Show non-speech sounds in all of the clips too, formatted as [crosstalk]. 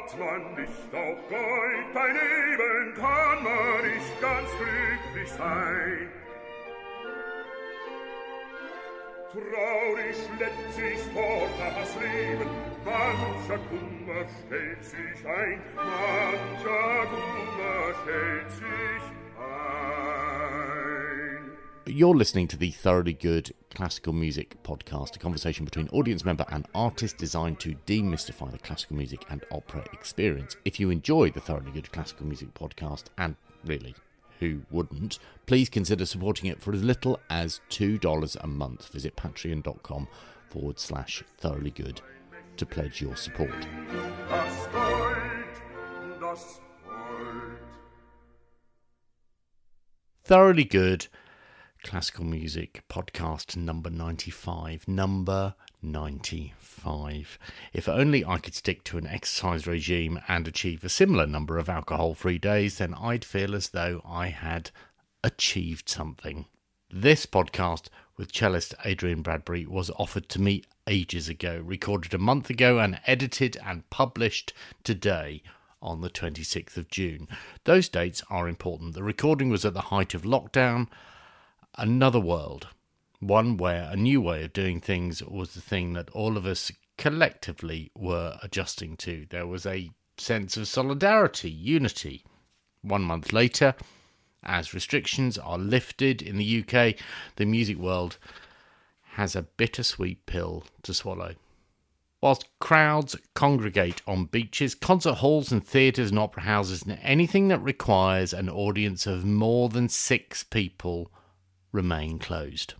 hat man nicht auch Gold, dein Leben kann man nicht ganz glücklich sein. Traurig schleppt sich fort das Leben, mancher Kummer stellt sich ein, mancher Kummer stellt sich ein. You're listening to the Thoroughly Good Classical Music Podcast, a conversation between audience member and artist designed to demystify the classical music and opera experience. If you enjoy the Thoroughly Good Classical Music Podcast, and really who wouldn't, please consider supporting it for as little as $2 a month. Visit patreon.com forward slash thoroughly good to pledge your support. Das Gold, das Gold. Thoroughly Good Classical Music Podcast number 95. Number 95. If only I could stick to an exercise regime and achieve a similar number of alcohol free days, then I'd feel as though I had achieved something. This podcast with cellist Adrian Bradbury was offered to me ages ago, recorded a month ago, and edited and published today on the 26th of June. Those dates are important. The recording was at the height of lockdown, another world, one where a new way of doing things was the thing that all of us collectively were adjusting to. There was a sense of solidarity, unity. One month later, as restrictions are lifted in the UK, the music world has a bittersweet pill to swallow. Whilst crowds congregate on beaches, concert halls, and theatres and opera houses, and anything that requires an audience of more than six people remain closed.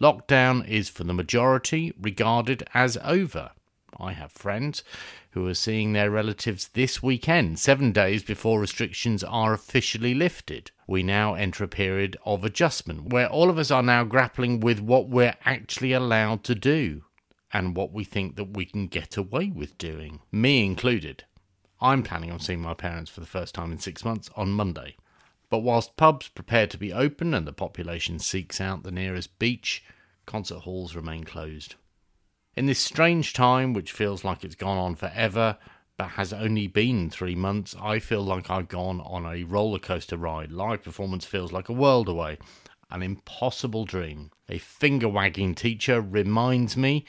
Lockdown is for the majority regarded as over. I have friends who are seeing their relatives this weekend, seven days before restrictions are officially lifted. We now enter a period of adjustment where all of us are now grappling with what we're actually allowed to do and what we think that we can get away with doing, me included. I'm planning on seeing my parents for the first time in six months on Monday. But whilst pubs prepare to be open and the population seeks out the nearest beach, concert halls remain closed. In this strange time, which feels like it's gone on forever, but has only been three months, I feel like I've gone on a roller coaster ride. Live performance feels like a world away, an impossible dream. A finger wagging teacher reminds me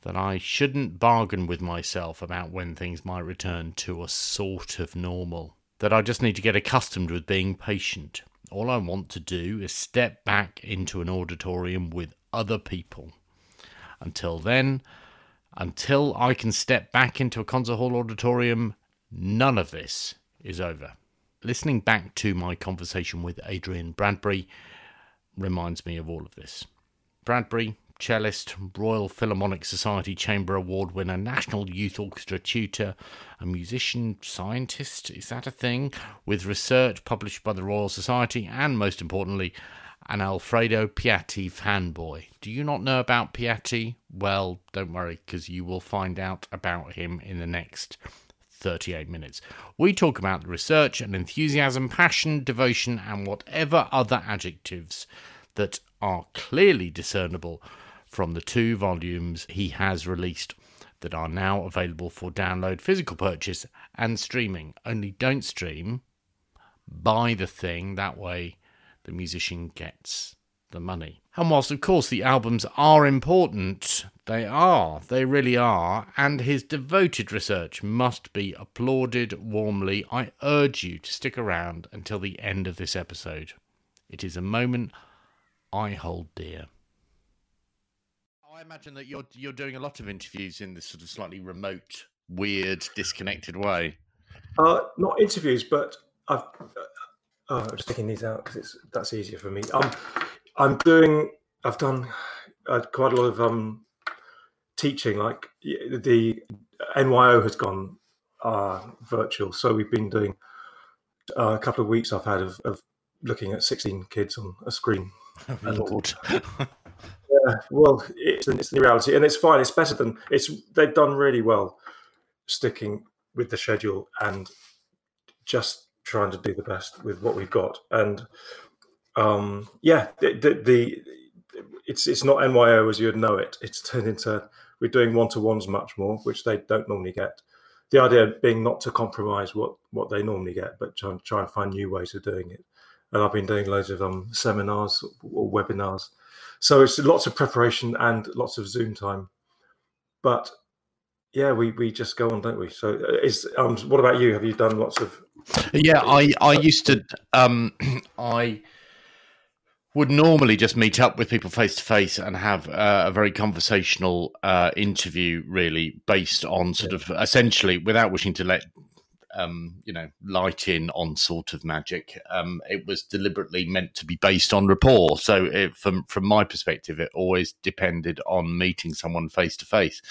that I shouldn't bargain with myself about when things might return to a sort of normal. That I just need to get accustomed with being patient. All I want to do is step back into an auditorium with other people. Until then, until I can step back into a concert hall auditorium, none of this is over. Listening back to my conversation with Adrian Bradbury reminds me of all of this. Bradbury, cellist, Royal Philharmonic Society Chamber Award winner, National Youth Orchestra tutor, a musician, scientist, is that a thing? With research published by the Royal Society, and most importantly, an Alfredo Piatti fanboy. Do you not know about Piatti? Well, don't worry, because you will find out about him in the next 38 minutes. We talk about the research and enthusiasm, passion, devotion, and whatever other adjectives that are clearly discernible from the two volumes he has released that are now available for download, physical purchase, and streaming. Only don't stream, buy the thing, that way the musician gets the money. And whilst, of course, the albums are important, they are, they really are, and his devoted research must be applauded warmly. I urge you to stick around until the end of this episode. It is a moment I hold dear. I imagine that you're you're doing a lot of interviews in this sort of slightly remote, weird, disconnected way. Uh, not interviews, but I've. Uh, I'm just taking these out because it's that's easier for me. Um, I'm doing. I've done uh, quite a lot of um, teaching. Like the NYO has gone uh, virtual, so we've been doing uh, a couple of weeks. I've had of, of looking at 16 kids on a screen. [laughs] And- Lord. [laughs] Yeah, well, it's, it's the reality, and it's fine. It's better than it's. They've done really well sticking with the schedule and just trying to do the best with what we've got. And um, yeah, the, the, the it's it's not NYO as you'd know it. It's turned into we're doing one to ones much more, which they don't normally get. the idea being not to compromise what what they normally get, but try, try and find new ways of doing it. And I've been doing loads of um, seminars or webinars, so it's lots of preparation and lots of Zoom time. But yeah, we, we just go on, don't we? So uh, is um, what about you? Have you done lots of? Yeah, I I used to um [clears throat] I would normally just meet up with people face to face and have uh, a very conversational uh, interview, really based on sort of essentially, without wishing to let um, you know light in on sort of magic. Um, it was deliberately meant to be based on rapport. So, it, from from my perspective, it always depended on meeting someone face to face.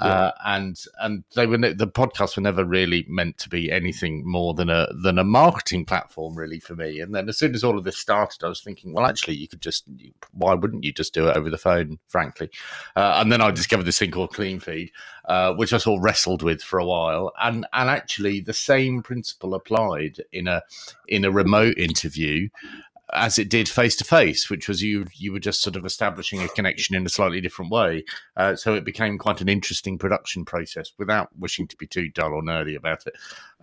Yeah. Uh, and and they were the podcasts were never really meant to be anything more than a than a marketing platform really for me. And then as soon as all of this started, I was thinking, well, actually, you could just why wouldn't you just do it over the phone? Frankly, uh, and then I discovered this thing called Clean Feed, uh, which I sort of wrestled with for a while, and and actually the same principle applied in a in a remote interview as it did face to face, which was you you were just sort of establishing a connection in a slightly different way. Uh, so it became quite an interesting production process without wishing to be too dull or nerdy about it.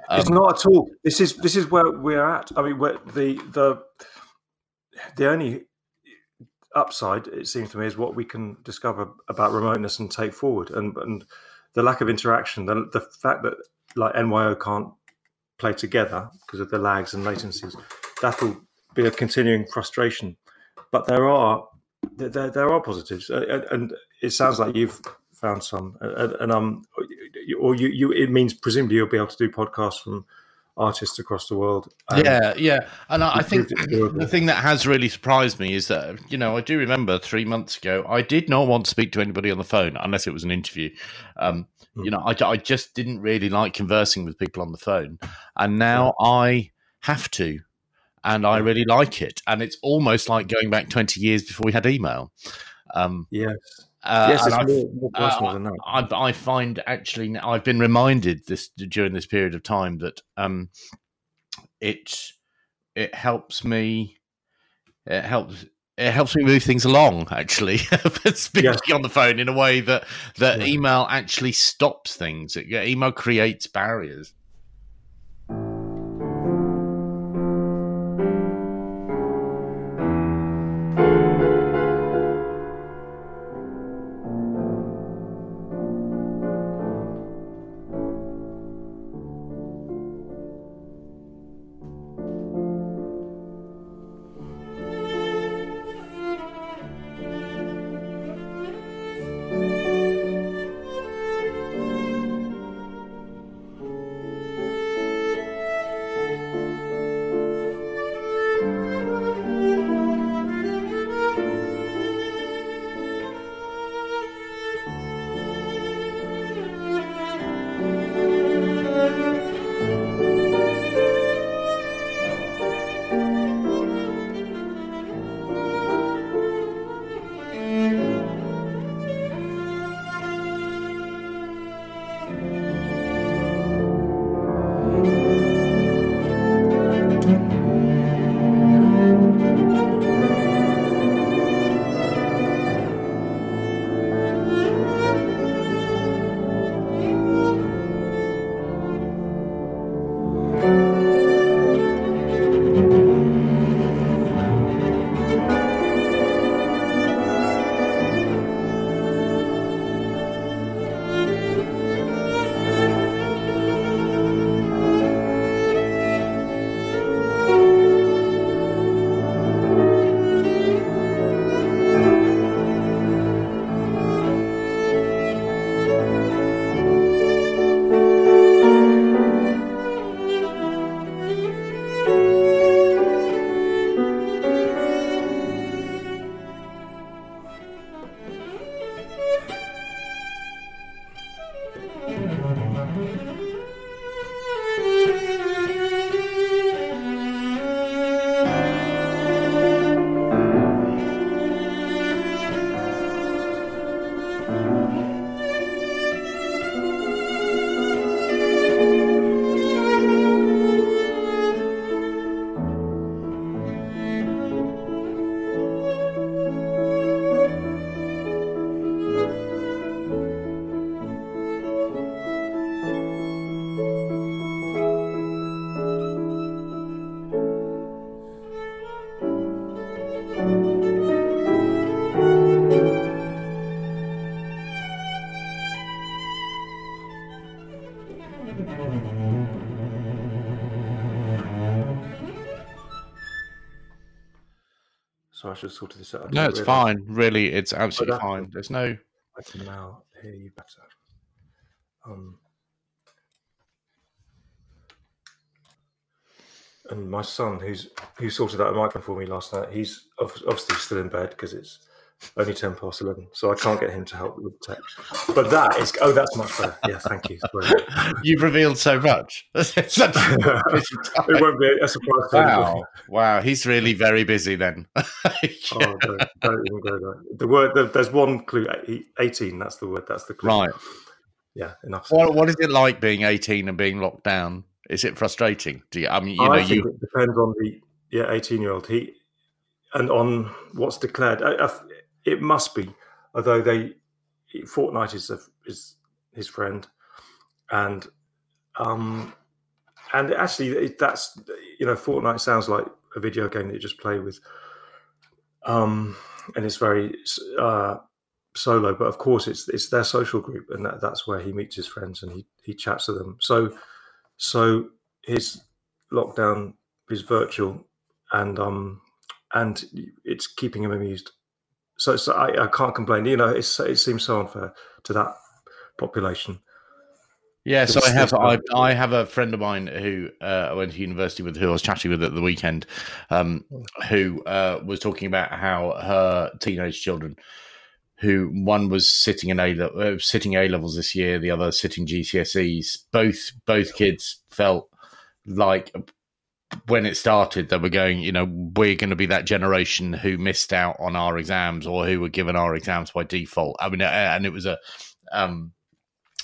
Um, it's not at all. This is this is where we're at. I mean, the the the only upside it seems to me is what we can discover about remoteness and take forward, and and the lack of interaction, the the fact that like NYO can't play together because of the lags and latencies. That'll be a continuing frustration. But there are there, there are positives, and it sounds like you've found some. And, and um, or you, you it means presumably you'll be able to do podcasts from artists across the world. yeah, yeah, and I, I think the thing that has really surprised me is that you know I do remember three months ago I did not want to speak to anybody on the phone unless it was an interview. Um, mm. You know, I, I just didn't really like conversing with people on the phone, and now. I have to and I really like it. And it's almost like going back 20 years before we had email. Um, yes. Uh, yes, it's more, more, personal uh, than that. I, I, find actually I've been reminded this during this period of time that um, it it helps me. It helps it helps me move things along actually [laughs] speaking yes. on the phone in a way that that yeah. email actually stops things it, email creates barriers So I should have sorted this out. No, it's realise fine. Really, it's absolutely that- fine. There's no. I can now hear you better. Um, and my son, who's who sorted out a microphone for me last night, he's obviously still in bed because it's only ten past eleven, so I can't get him to help with tech. But that is oh, that's much better. Yeah, thank you. [laughs] You've revealed so much. [laughs] Such a [laughs] busy time. it won't be a surprise to. Wow, wow, he's really very busy then. Oh, don't, don't even go there. The word the, there's one clue. e- Eighteen. That's the word. That's the clue. right. Yeah. Enough. What, what is it like being 18 and being locked down? Is it frustrating? Do you? I mean, you know, I think you. it depends on the yeah eighteen year old he and on what's declared. I, I, it must be, although they Fortnite is a, is his friend, and um and actually it, that's you know Fortnite sounds like a video game that you just play with, um and it's very uh solo, but of course it's it's their social group, and that, that's where he meets his friends and he he chats to them. So so his lockdown is virtual, and um and it's keeping him amused. So, so I, I can't complain. You know, it's, it seems so unfair to that population. Yeah, so I have I, I have a friend of mine who uh, I went to university with, who I was chatting with at the weekend, um, who uh, was talking about how her teenage children, who one was sitting in a uh, sitting A levels this year, the other sitting GCSEs. Both both kids felt like when it started, they were going, you know, we're going to be that generation who missed out on our exams or who were given our exams by default. I mean, and it was a um,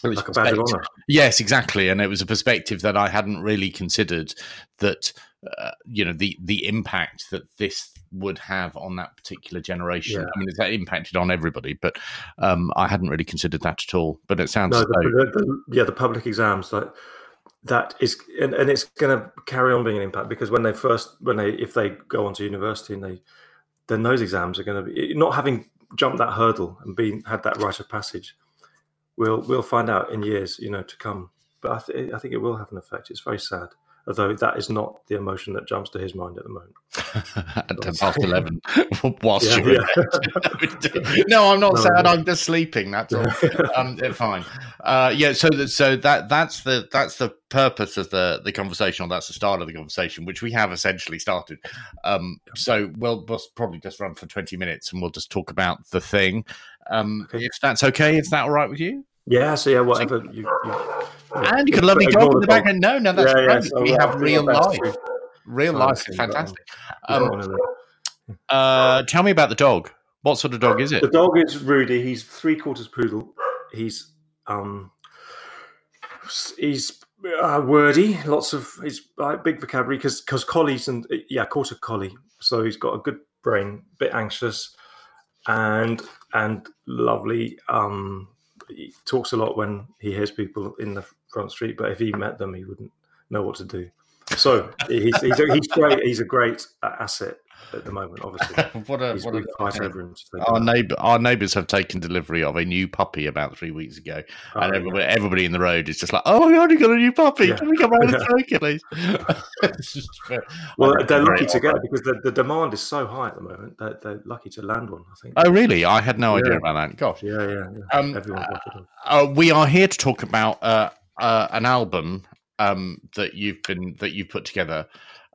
it was Like a badge of honour. Yes, exactly, and it was a perspective that I hadn't really considered. That uh, you know the the impact that this would have on that particular generation. Yeah. I mean, it's impacted on everybody, but um, I hadn't really considered that at all. But it sounds No, the, the, the, yeah, the public exams that that is, and, and it's going to carry on being an impact because when they first, when they, if they go on to university and they, then those exams are going to be not having jumped that hurdle and been had that rite of passage. We'll we'll find out in years, you know, to come. But I, th- I think it will have an effect. It's very sad, although that is not the emotion that jumps to his mind at the moment. [laughs] at ten past eleven, [laughs] whilst Yeah, you're yeah. [laughs] no, I'm not No, sad. no. I'm just sleeping. That's all. um, fine. Uh, yeah. So that so that that's the that's the purpose of the the conversation, or that's the start of the conversation, which we have essentially started. Um, so we'll we'll probably just run for twenty minutes, and we'll just talk about the thing. Um, Okay. If that's okay, is that all right with you? Yeah, so yeah, whatever you. you And you got a lovely dog in the the dog. background. No, no, that's Yeah, yeah, so we have real life. to- Real to life is fantastic. Um, uh, tell me about the dog. What sort of dog is it? The dog is Rudy. He's three quarters poodle. He's um, he's uh, wordy. Lots of he's uh, big vocabulary because because collies and yeah, quarter collie. So he's got a good brain. Bit anxious, and and lovely. Um, he talks a lot when he hears people in the front street. But if he met them, he wouldn't know what to do. So he's he's, a, he's great. He's a great asset at the moment. Obviously, [laughs] what a he's what we fight a over him. Our neighbor our neighbours have taken delivery of a new puppy about three weeks ago, Oh, and yeah. everybody, everybody in the road is just like, "Oh my god, you got a new puppy! Yeah. Can we come round and Yeah. take it, please?" [laughs] It's just very- Well, I they're lucky to get it because the, the demand is so high at the moment. They're, they're lucky to land one, I think. Oh, really? I had no idea about that. Gosh. Yeah, yeah, yeah. Um, Everyone's got a dog. Uh, we are here to talk about uh, uh, an album um, that you've been that you've put together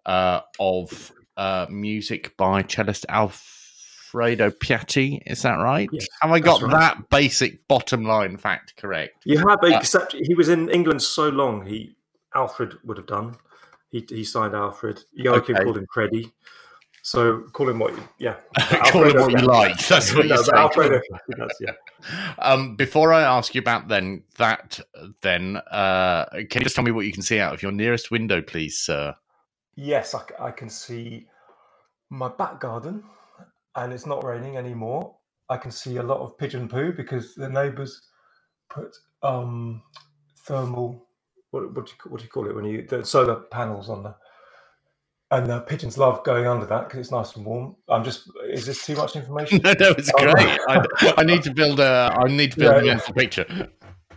uh, of uh, music by cellist Alfredo Piatti. Is that right? Yes, Have I got right. that basic bottom line fact correct? You have, uh, except he was in England so long. He Alfred would have done. He he signed Alfred. Joachim Okay. called him Creddy. So call him what? You, yeah, [laughs] Call Alfredo what you like. [laughs] That's what you say. Alfredo yeah. [laughs] Um, before I ask you about then that, then uh, can you just tell me what you can see out of your nearest window, please, sir? Yes, I can see my back garden, and it's not raining anymore. I can see a lot of pigeon poo because the neighbours put um, thermal. What, what do you what do you call it when you the solar panels on the and the pigeons love going under that because it's nice and warm. I'm just is this too much [laughs] information? no, no, it's Oh. great. I, I need to build a. I need to build Yeah, a yeah. picture.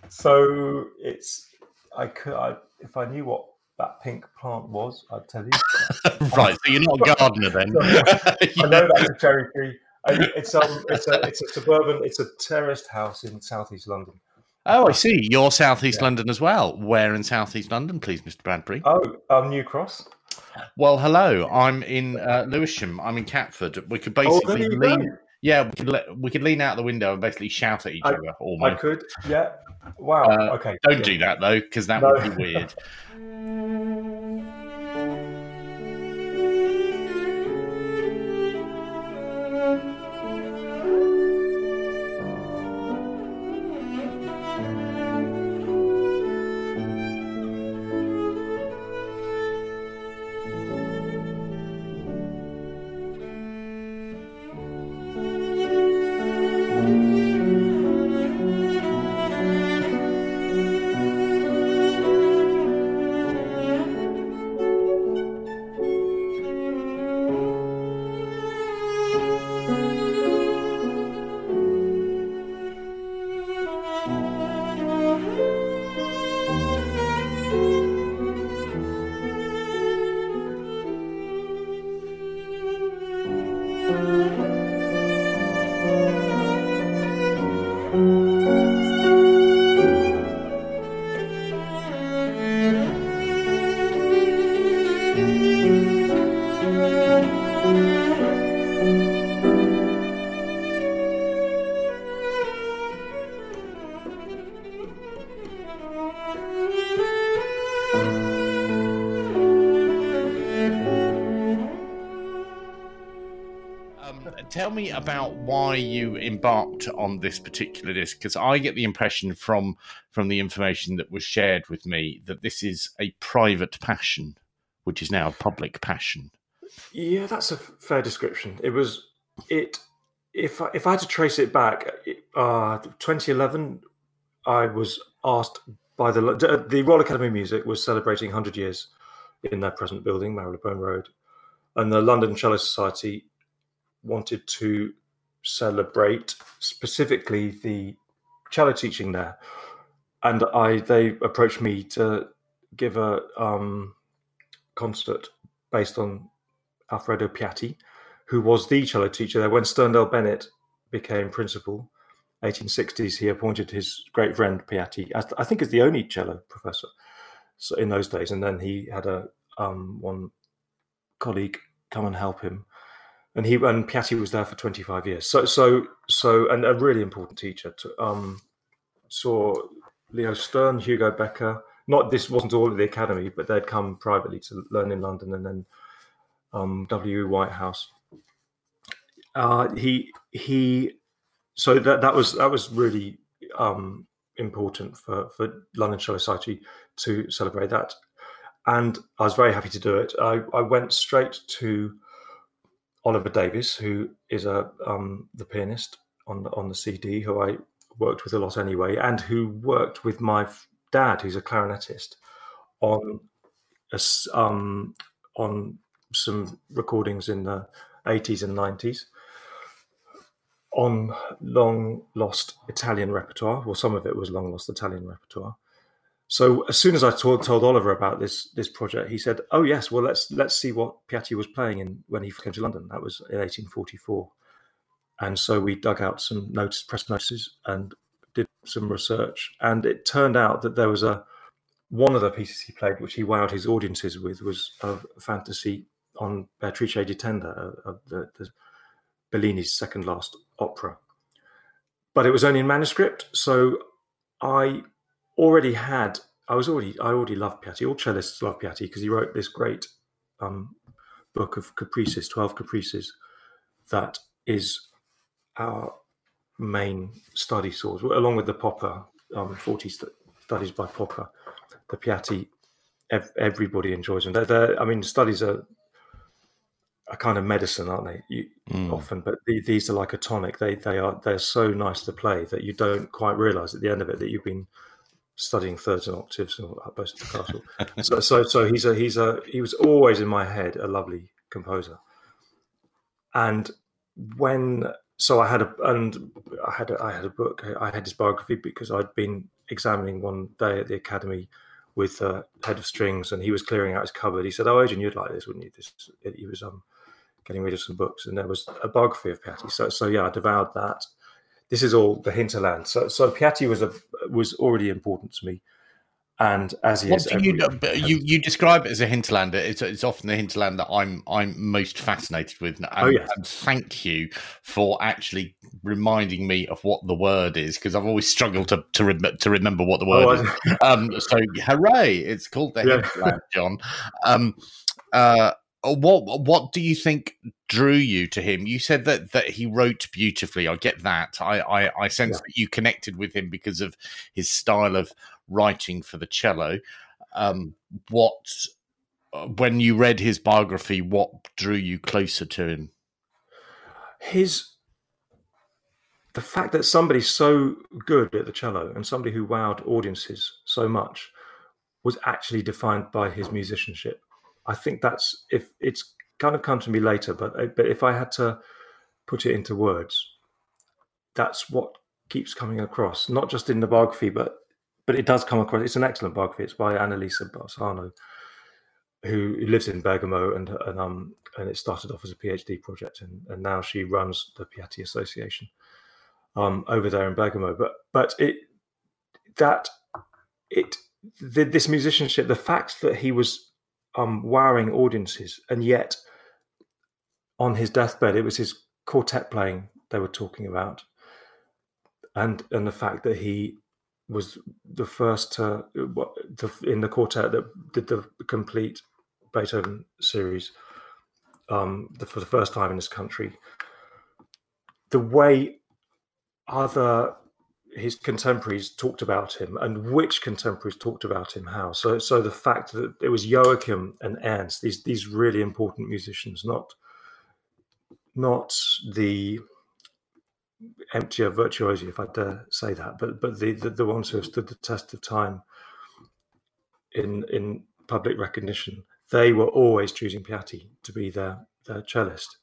so it's I could. I, if I knew what that pink plant was, I'd tell you. [laughs] right, so you're not a gardener then. [laughs] I [laughs] know that's a cherry tree. It's um, it's a it's a suburban, it's a terraced house in southeast London. Oh, I see. You're southeast yeah. London as well. Where in southeast London, please, Mr. Bradbury? Oh, um, New Cross. Well, hello. I'm in uh, Lewisham. I'm in Catford. We could oh, basically oh, lean. Yeah, we could le- we could lean out the window and basically shout at each I, other. Almost. I could. Yeah. Wow. Uh, okay. Don't yeah. do that though, because that no. would be weird. Um, tell me about why you embarked on this particular disc because I get the impression from from the information that was shared with me that this is a private passion, which is now a public passion. Yeah, that's a fair description. It was it. If I, if I had to trace it back, uh, 2011, I was asked by the the Royal Academy of Music was celebrating 100 years in their present building, Marylebone Road, and the London Cello Society wanted to celebrate specifically the cello teaching there, and I they approached me to give a um, concert based on Alfredo Piatti, who was the cello teacher there when Sterndale Bennett became principal. 1860s, he appointed his great friend Piatti, I think, as the only cello professor in those days. And then he had a um, one colleague come and help him and he and Piatti was there for 25 years. So so so and a really important teacher. To, um, saw Leo Stern, Hugo Becker. Not this wasn't all at the academy, but they'd come privately to learn in London, and then um, W. Whitehouse. Uh, he he. So that that was that was really um, important for for London Cello Society to celebrate that, and I was very happy to do it. I, I went straight to Oliver Davis, who is a um, the pianist on the, on the CD, who I worked with a lot anyway, and who worked with my dad, who's a clarinetist, on um, on some recordings in the 80s and 90s on long lost Italian repertoire. Well, some of it was long lost Italian repertoire. So as soon as I told, told Oliver about this this project, he said, "Oh yes, well let's let's see what Piatti was playing in when he came to London. That was in 1844." And so we dug out some notice, press notices, and did some research. And it turned out that there was a one of the pieces he played, which he wowed his audiences with, was a fantasy on Beatrice di Tenda, uh, the, the Bellini's second last opera. But it was only in manuscript, so I already had I was already I already loved Piatti. All cellists love Piatti because he wrote this great um, book of caprices, twelve caprices, that is our main study source, along with the Popper um, forty st- studies by Popper. The Piatti, ev- everybody enjoys them. They're, they're, I mean, studies are a kind of medicine, aren't they? You, mm. Often, but the, these are like a tonic. They they are they're so nice to play that you don't quite realize at the end of it that you've been studying thirds and octaves or Utmost of the Castle. [laughs] so, so, so he's a he's a he was always in my head a lovely composer. And when so I had a and I had a, I had a book. I had his biography because I'd been examining one day at the academy with uh, head of strings, and he was clearing out his cupboard. He said, "Oh, Adrian, you'd like this, wouldn't you?" This he was um, getting rid of some books, and there was a biography of Piatti. So, so yeah, I devoured that. This is all the hinterland. So, so Piatti was a was already important to me and as he what is, you, you you describe it as a hinterland. It's, it's often the hinterland that I'm I'm most fascinated with. And, oh yes. and thank you for actually reminding me of what the word is because I've always struggled to to, rem- to remember what the word oh, is. [laughs] um, so hooray! It's called the yeah. hinterland, John. Um, uh, what what do you think drew you to him? You said that that he wrote beautifully. I get that. I I, I sense yeah. that you connected with him because of his style of writing for the cello. Um, what, uh, when you read his biography, what drew you closer to him? His the fact that somebody so good at the cello and somebody who wowed audiences so much was actually defined by his musicianship. I think that's if it's kind of come to me later, but uh, but if I had to put it into words, that's what keeps coming across, not just in the biography, but but it does come across. It's an excellent biography. It's by Annalisa Barzanò, who, lives in Bergamo, and and um and it started off as a PhD project, and, and now she runs the Piatti Association um over there in Bergamo. But but it that it the, this musicianship, the fact that he was um wowing audiences, and yet on his deathbed, it was his quartet playing they were talking about, and and the fact that he was the first to in the quartet that did the complete Beethoven series um, for the first time in this country. The way other his contemporaries talked about him and which contemporaries talked about him how so so the fact that it was Joachim and Ernst these these really important musicians not not the emptier virtuosi, if I dare say that, but but the, the, the ones who have stood the test of time in in public recognition, they were always choosing Piatti to be their their cellist.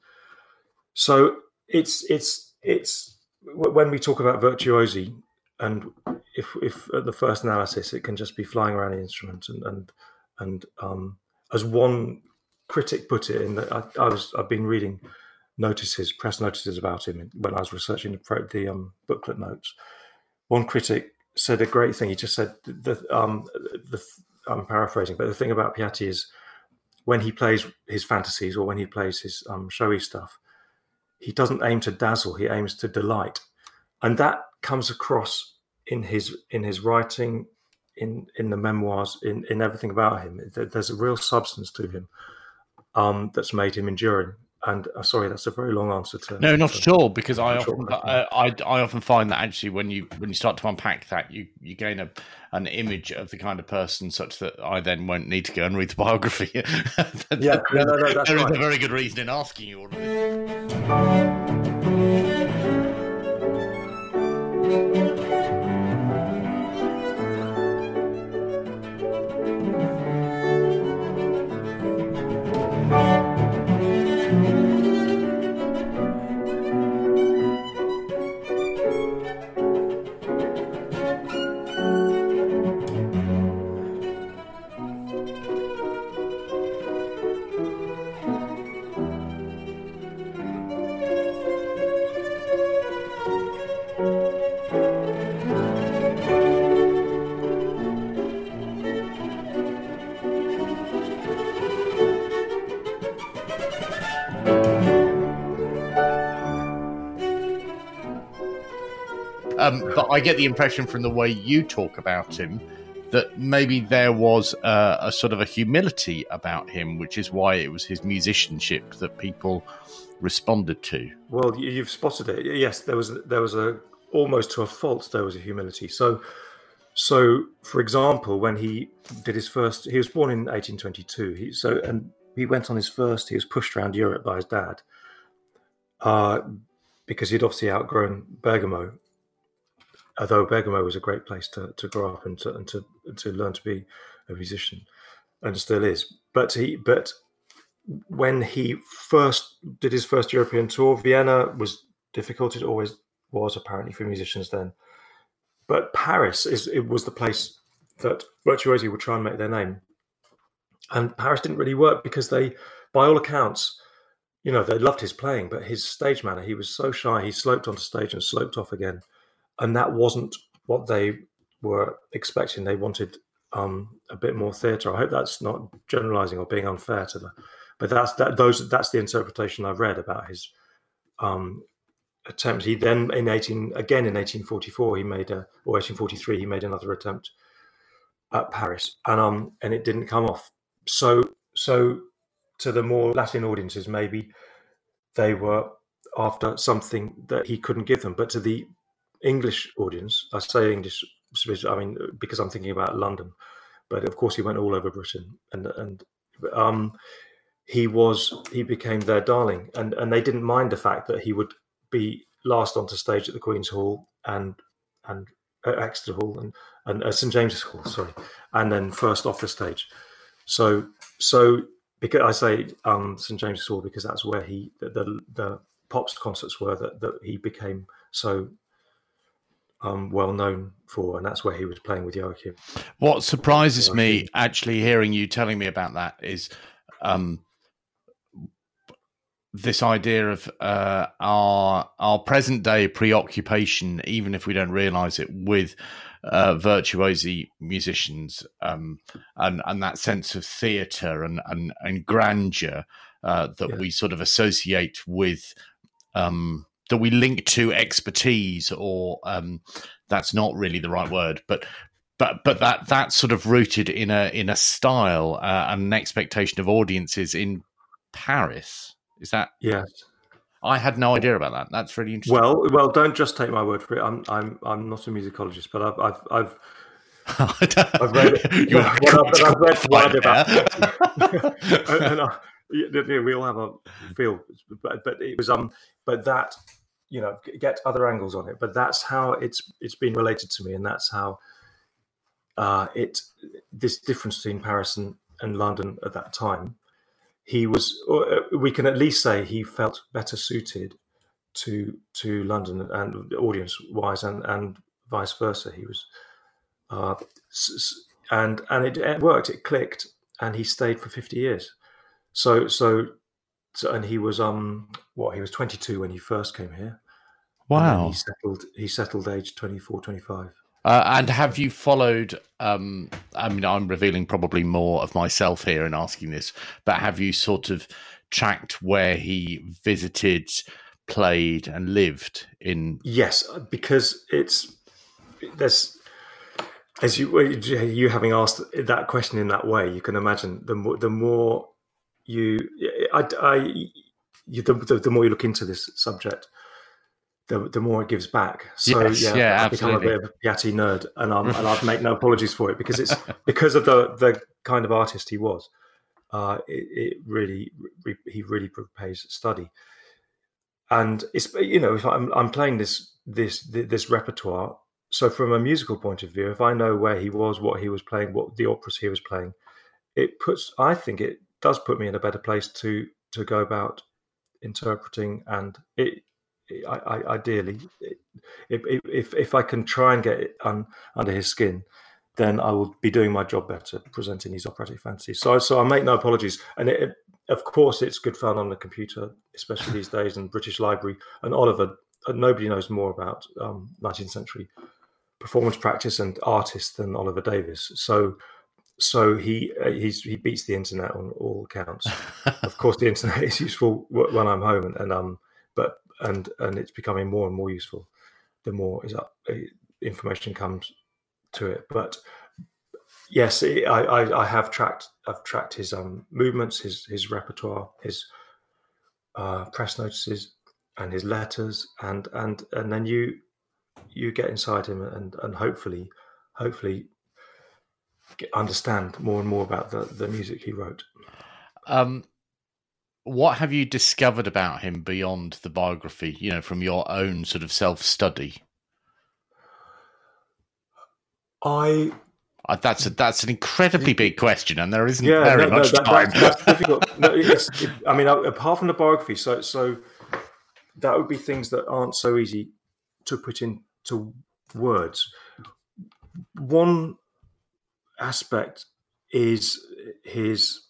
So it's it's it's when we talk about virtuosi, and if if at the first analysis it can just be flying around the instrument and and and um, as one critic put it in that I, I was I've been reading notices, press notices about him when I was researching the, the um, booklet notes. One critic said a great thing. He just said the, um, the I'm paraphrasing, but the thing about Piatti is when he plays his fantasies or when he plays his um, showy stuff, he doesn't aim to dazzle. He aims to delight, and that comes across in his in his writing, in in the memoirs, in in everything about him. There's a real substance to him um, that's made him enduring. And uh, sorry, that's a very long answer to. No, not to, at all. Because I often, I, I, I, often find that actually, when you when you start to unpack that, you you gain a an image of the kind of person such that I then won't need to go and read the biography. [laughs] yeah, yeah no, no, that's there right. is a very good reason in asking you all of this. Get the impression from the way you talk about him that maybe there was a, a sort of a humility about him, which is why it was his musicianship that people responded to. Well, you've spotted it. Yes, there was there was a almost to a fault. There was a humility. So, so for example, when he did his first, he was born in 1822. He, so and he went on his first. He was pushed around Europe by his dad, uh, because he'd obviously outgrown Bergamo although Bergamo was a great place to, to grow up and to, and to to learn to be a musician, and still is. But he but when he first did his first European tour, Vienna was difficult. It always was apparently for musicians then. But Paris is it was the place that virtuosi would try and make their name. And Paris didn't really work because they, by all accounts, you know, they loved his playing, but his stage manner, he was so shy, he sloped onto stage and sloped off again. And that wasn't what they were expecting. They wanted um, a bit more theatre. I hope that's not generalising or being unfair to them, but that's that. Those that's the interpretation I've read about his um, attempt. He then in eighteen again in eighteen forty four he made a or eighteen forty three he made another attempt at Paris and um and it didn't come off. So so to the more Latin audiences maybe they were after something that he couldn't give them, but to the English audience, I say English I mean, because I'm thinking about London, but of course he went all over Britain, and and um, he was he became their darling, and and they didn't mind the fact that he would be last onto stage at the Queen's Hall and and at Exeter Hall and and uh, St James's Hall, sorry, and then first off the stage. So so because I say um, St James's Hall because that's where he the the, the pops concerts were that that he became so um, well known for, and that's where he was playing with Joachim. What surprises Joachim. me, actually, hearing you telling me about that, is um, this idea of uh, our our present day preoccupation, even if we don't realise it, with uh, virtuosi musicians um, and and that sense of theatre and, and and grandeur uh, that yeah. we sort of associate with um, that we link to expertise or um, that's not really the right word but but but that that's sort of rooted in a in a style uh, and an expectation of audiences in Paris is that yes I had no idea about that. That's really interesting. Well, well, don't just take my word for it. I'm, I'm, I'm not a musicologist, but I've, I've, I've, [laughs] I've read, [laughs] You're [laughs] well, I've, I've read about, and, and I, we all have a feel, but, but it was um, but that you know get other angles on it. But that's how it's it's been related to me, and that's how uh, it this difference between Paris and, and London at that time. He was, uh, we can at least say he felt better suited to to London and audience wise, and and vice versa. He was, uh, and and it, it worked. It clicked, and he stayed for fifty years. So so so and he was um what he was 22 when he first came here. Wow. he settled he settled age 24 25. Uh, and have you followed? Um, I mean, I'm revealing probably more of myself here in asking this, but have you sort of tracked where he visited, played, and lived in? Yes, because it's there's as you you having asked that question in that way, you can imagine the more the more you, I, I you, the, the, more you look into this subject, the, the more it gives back. So yes, yeah, yeah, I become a bit of a Piatti nerd, and I'm, and I've make no [laughs] apologies for it because it's because of the the kind of artist he was. Uh, it, it, really he really pays study, and it's you know if I'm I'm playing this this this repertoire. So from a musical point of view, if I know where he was, what he was playing, what the operas he was playing, it puts I think it does put me in a better place to to go about interpreting and it, it I, I, ideally it, if if I can try and get it un, under his skin then I will be doing my job better presenting these operatic fantasies. So so I make no apologies. And it, of course it's good fun on the computer especially these [laughs] days and British Library. And Oliver uh, nobody knows more about um, 19th century performance practice and artists than Oliver Davis. So so he uh, he beats the internet on all accounts. [laughs] of course, the internet is useful when I'm home, and, and, um, but and and it's becoming more and more useful the more is up, uh, information comes to it. But yes, I, I, I have tracked I've tracked his um movements, his his repertoire, his uh, press notices, and his letters, and and and then you you get inside him, and and hopefully hopefully understand more and more about the, the music he wrote. Um, what have you discovered about him beyond the biography? You know, from your own sort of self study. I. Uh, that's a, that's an incredibly big question, and there isn't yeah, very no, much no, that, time. That's, that's difficult. No, it, I mean, apart from the biography, so so that would be things that aren't so easy to put into words. One aspect is his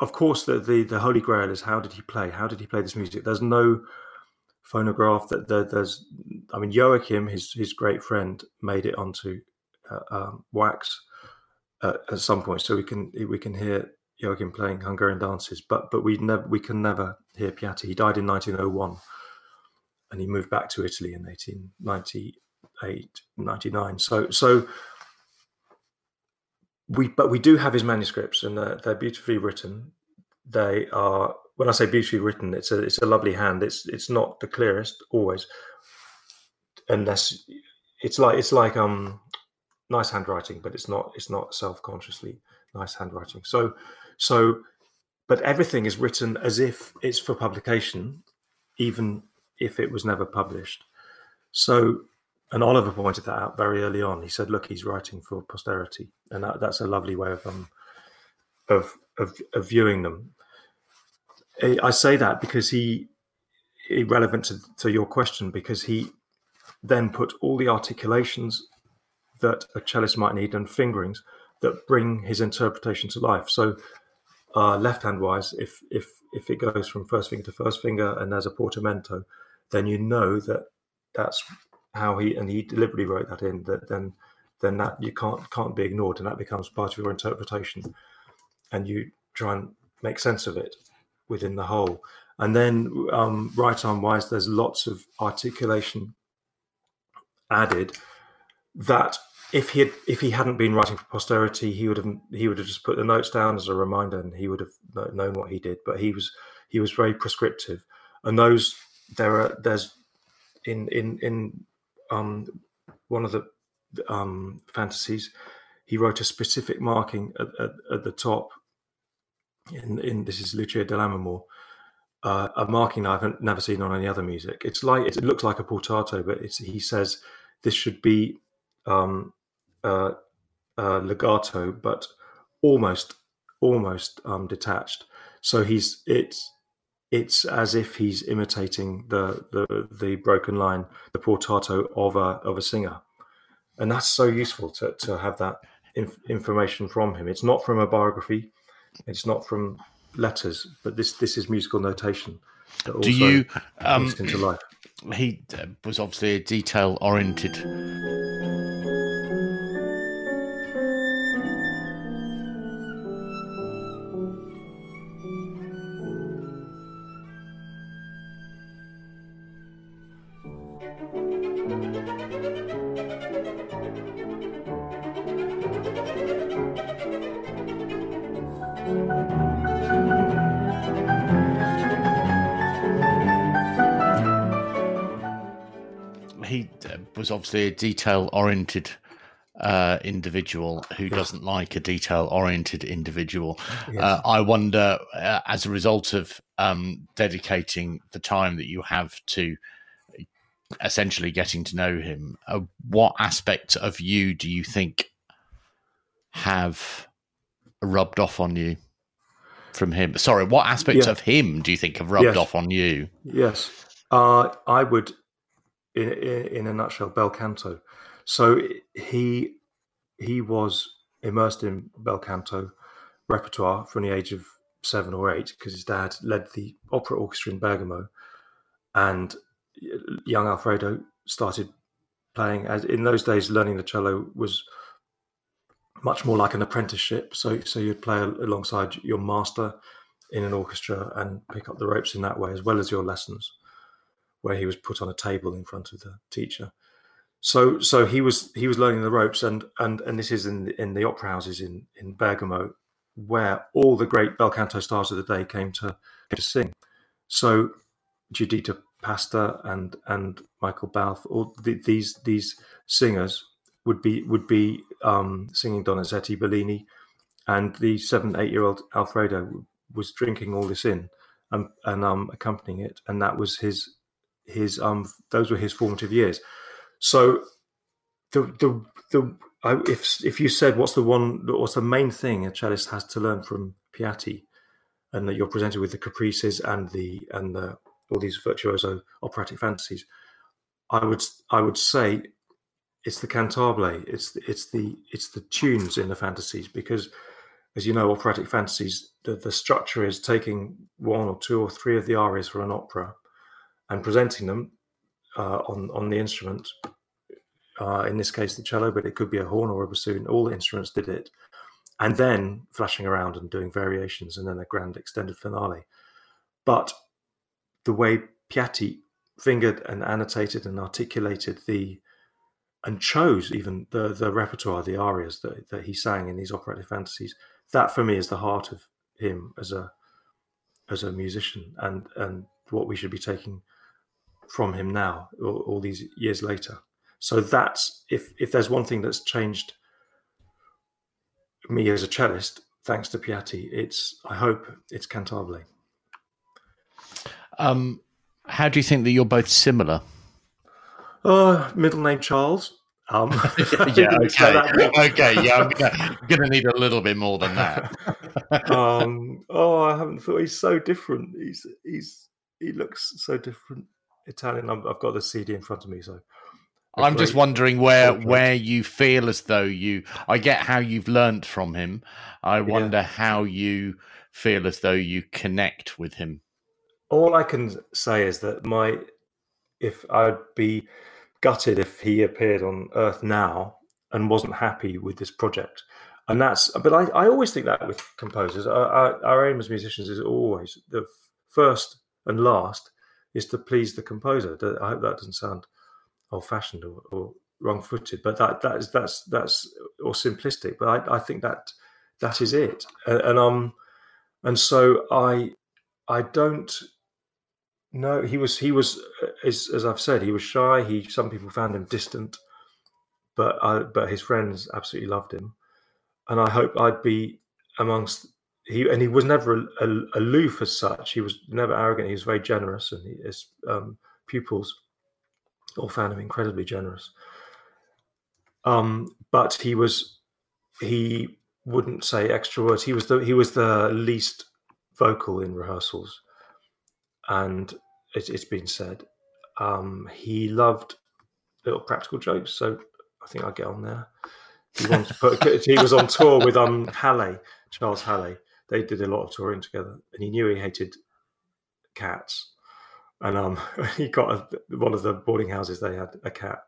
of course the, the the holy grail is how did he play? How did he play this music? There's no phonograph that there, there's i mean joachim his his great friend made it onto uh, um, wax uh, at some point. So we can we can hear joachim playing hungarian dances but but we never we can never hear piatti. He died in 1901 and he moved back to italy in 1898 99 so so we but we do have his manuscripts and they're, they're, beautifully written. They are when i say beautifully written it's a it's a lovely hand. It's it's not the clearest always unless it's like it's like um nice handwriting but it's not it's not self-consciously nice handwriting. So so but everything is written as if it's for publication even if it was never published. So and Oliver pointed that out very early on. He said, "Look, he's writing for posterity," and that, that's a lovely way of um, of, of, of viewing them. I say that because he irrelevant to, to your question because he then put all the articulations that a cellist might need and fingerings that bring his interpretation to life. So, uh, left hand wise, if if if it goes from first finger to first finger and there's a portamento, then you know that that's how he and he deliberately wrote that in that then then that you can't can't be ignored and that becomes part of your interpretation. And you try and make sense of it within the whole. And then um, right arm wise there's lots of articulation added that if he had if he hadn't been writing for posterity he would have he would have just put the notes down as a reminder and he would have known what he did. But he was he was very prescriptive. And those there are there's in in in um, one of the um, fantasies, he wrote a specific marking at, at, at the top. In, in this is Lucia di Lammermoor, uh, a marking I've never seen on any other music. It's like it looks like a portato, but he says this should be um, uh, uh, legato, but almost almost um, detached. So he's it's it's as if he's imitating the the, the broken line, the portato of a of a singer, and that's so useful to to have that inf- information from him. It's not from a biography, it's not from letters, but this this is musical notation. Do you um, into life. He uh, was obviously a detail oriented obviously a detail oriented uh, individual who doesn't like a detail oriented individual. Yes. Uh, I wonder, uh, as a result of um, dedicating the time that you have to essentially getting to know him, uh, what aspects of you do you think have rubbed off on you from him? Sorry, what aspects of him do you think have rubbed yes. off on you? Yes. Uh, I would in, in, a nutshell, bel canto. So he he was immersed in bel canto repertoire from the age of seven or eight because his dad led the opera orchestra in Bergamo, and young Alfredo started playing. As in those days, learning the cello was much more like an apprenticeship. So so you'd play alongside your master in an orchestra and pick up the ropes in that way, as well as your lessons where he was put on a table in front of the teacher. So so he was he was learning the ropes, and and and this is in the, in the opera houses in in Bergamo, where all the great bel canto stars of the day came to to sing. So Giuditta Pasta and and Michael Balfe, all the, these these singers would be would be um, singing Donizetti, Bellini, and the seven eight year old Alfredo was drinking all this in and, and um, accompanying it, and that was his his um those were his formative years. So the the the I, if if you said what's the one what's the main thing a cellist has to learn from Piatti, and that you're presented with the caprices and the and the all these virtuoso operatic fantasies, I would I would say it's the cantabile. It's it's the it's the tunes in the fantasies because, as you know, operatic fantasies the, the structure is taking one or two or three of the arias for an opera, and presenting them uh, on on the instrument. Uh, in this case, the cello, but it could be a horn or a bassoon. All the instruments did it, and then flashing around and doing variations, and then a grand extended finale. But the way Piatti fingered and annotated and articulated the and chose even the the repertoire, the arias that, that he sang in these operatic fantasies. That for me is the heart of him as a as a musician and and what we should be taking from him now, all, all these years later. So that's if if there's one thing that's changed me as a cellist, thanks to Piatti, it's I hope it's Cantabile. Um, how do you think that you're both similar? Uh, middle name Charles. Um, [laughs] [laughs] yeah, okay, [laughs] okay, yeah. I'm gonna, I'm gonna, need a little bit more than that. um, oh, I haven't thought he's so different. He's he's he looks so different. Italian. i have got the CD in front of me, so I'm just wondering where where you feel as though you. I get how you've learnt from him. I wonder yeah. how you feel as though you connect with him all I can say is that my if I'd be gutted if he appeared on Earth now and wasn't happy with this project. And that's, but I, I always think that with composers, our, our, our aim as musicians is always the first and last is to please the composer. I hope that doesn't sound old-fashioned or, or wrong-footed, but that that is that's that's or simplistic. But I, I think that that is it, and, and um, and so I I don't no, he was he was uh, as, as I've said, he was shy. He some people found him distant, but I, but his friends absolutely loved him, and I hope I'd be amongst he and he was never aloof as such. He was never arrogant. He was very generous, and his um, pupils all found him incredibly generous. Um, but he was he wouldn't say extra words. He was the he was the least vocal in rehearsals and it, has been said um, he loved little practical jokes. So I think I get on there. He put. he was on tour with um Charles Halle. They did a lot of touring together, and he knew he hated cats. And um, [laughs] he got a, one of the boarding houses. They had a cat,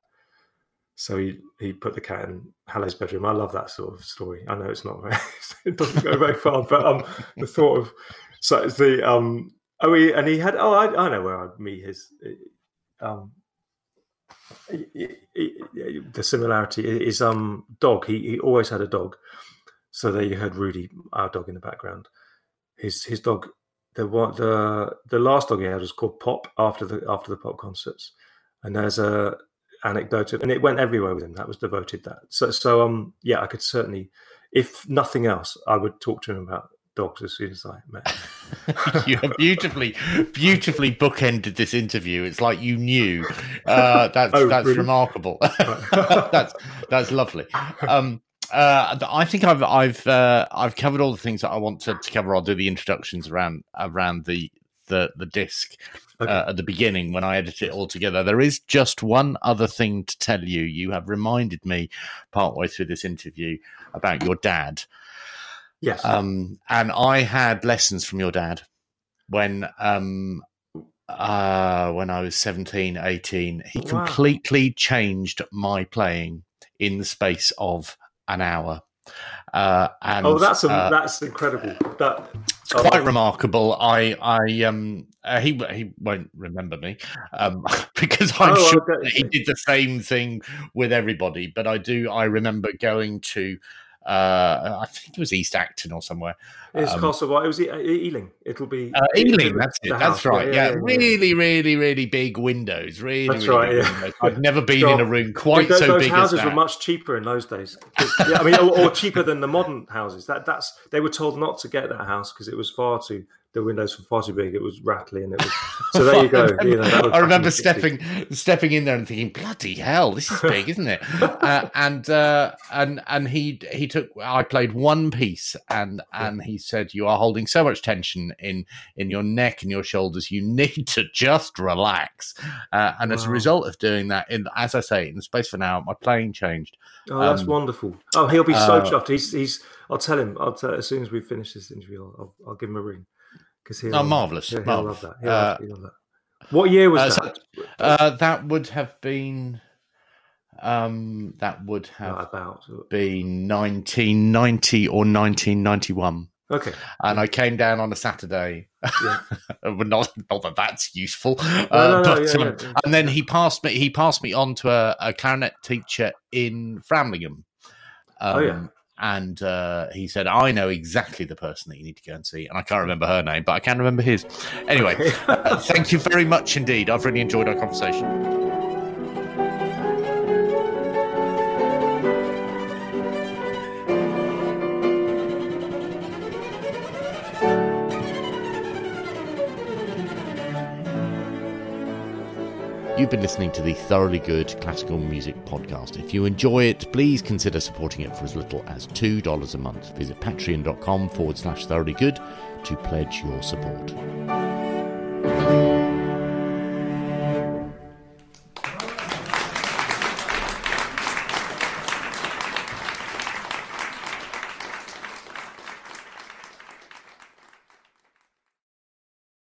so he he put the cat in Halle's bedroom. I love that sort of story. I know it's not very, [laughs] it doesn't go very far, but um, the thought of so it's the um Oh, he, and he had. Oh, I, I know where I'd meet his. Um, the similarity is um dog. He he always had a dog. So there you heard Rudy, our dog, in the background. His his dog. The one the the last dog he had was called Pop after the after the pop concerts, and there's a anecdote and it went everywhere with him. That was devoted that. So so um yeah, I could certainly, if nothing else, I would talk to him about dogs as soon as I met. [laughs] you have beautifully, beautifully bookended this interview. It's like you knew. Uh, that's [laughs] oh, that's really? remarkable. [laughs] that's that's lovely. Um, uh, I think I've I've uh, I've covered all the things that I want to, to cover. I'll do the introductions around around the the the disc okay. uh, at the beginning when I edit it all together. There is just one other thing to tell you. You have reminded me partway through this interview about your dad. Yes. Um, and I had lessons from your dad when um, uh, when I was 17, 18. He wow. completely changed my playing in the space of an hour. Uh, and, oh, that's a, uh, that's incredible. That it's quite oh. remarkable. I I um uh, he he won't remember me um [laughs] because I'm oh, sure okay. he did the same thing with everybody. But I do I remember going to uh, I think it was East Acton or somewhere. It's um, Castle It was Ealing. It'll be uh, Ealing. That's it. That's right. Yeah, yeah, yeah, really, really, really big windows. Really, that's really right. Yeah. Windows. I've never been sure. in a room quite those, so those big. houses were much cheaper in those days. yeah, I mean, or, or, cheaper than the modern houses. That that's they were told not to get that house because it was far too the windows were far too big. It was rattly, and it was. So there you go. [laughs] I remember, you know, I remember stepping stepping in there and thinking, "Bloody hell, this is big, isn't it?" [laughs] uh, and uh, and and he he took. I played one piece, and and he said, "You are holding so much tension in in your neck and your shoulders. You need to just relax." Uh, and as a result of doing that, in as I say, in the space of an hour, my playing changed. Oh, that's Um, wonderful. Oh, he'll be so uh, chuffed. He's he's. I'll tell him. I'll tell as soon as we finish this interview. I'll, I'll give him a ring because. Oh, marvellous, He'll, love that. He'll, Uh, love, that. What year was uh, so- that? Uh, that would have been. Um, that would Not have about. been 1990 or 1991. Okay. and I came down on a Saturday. Yeah. [laughs] Not, not that that's useful, No, uh, no, no, but yeah, um, yeah. and then he passed me. He passed me on to a, a clarinet teacher in Framlingham. Um, Oh, yeah. And uh, he said, "I know exactly the person that you need to go and see." And I can't remember her name, but I can remember his. Anyway, uh, thank you very much indeed. I've really enjoyed our conversation. You've been listening to the Thoroughly Good Classical Music Podcast. If you enjoy it, please consider supporting it for as little as $2 a month. Visit patreon.com forward slash thoroughly good to pledge your support.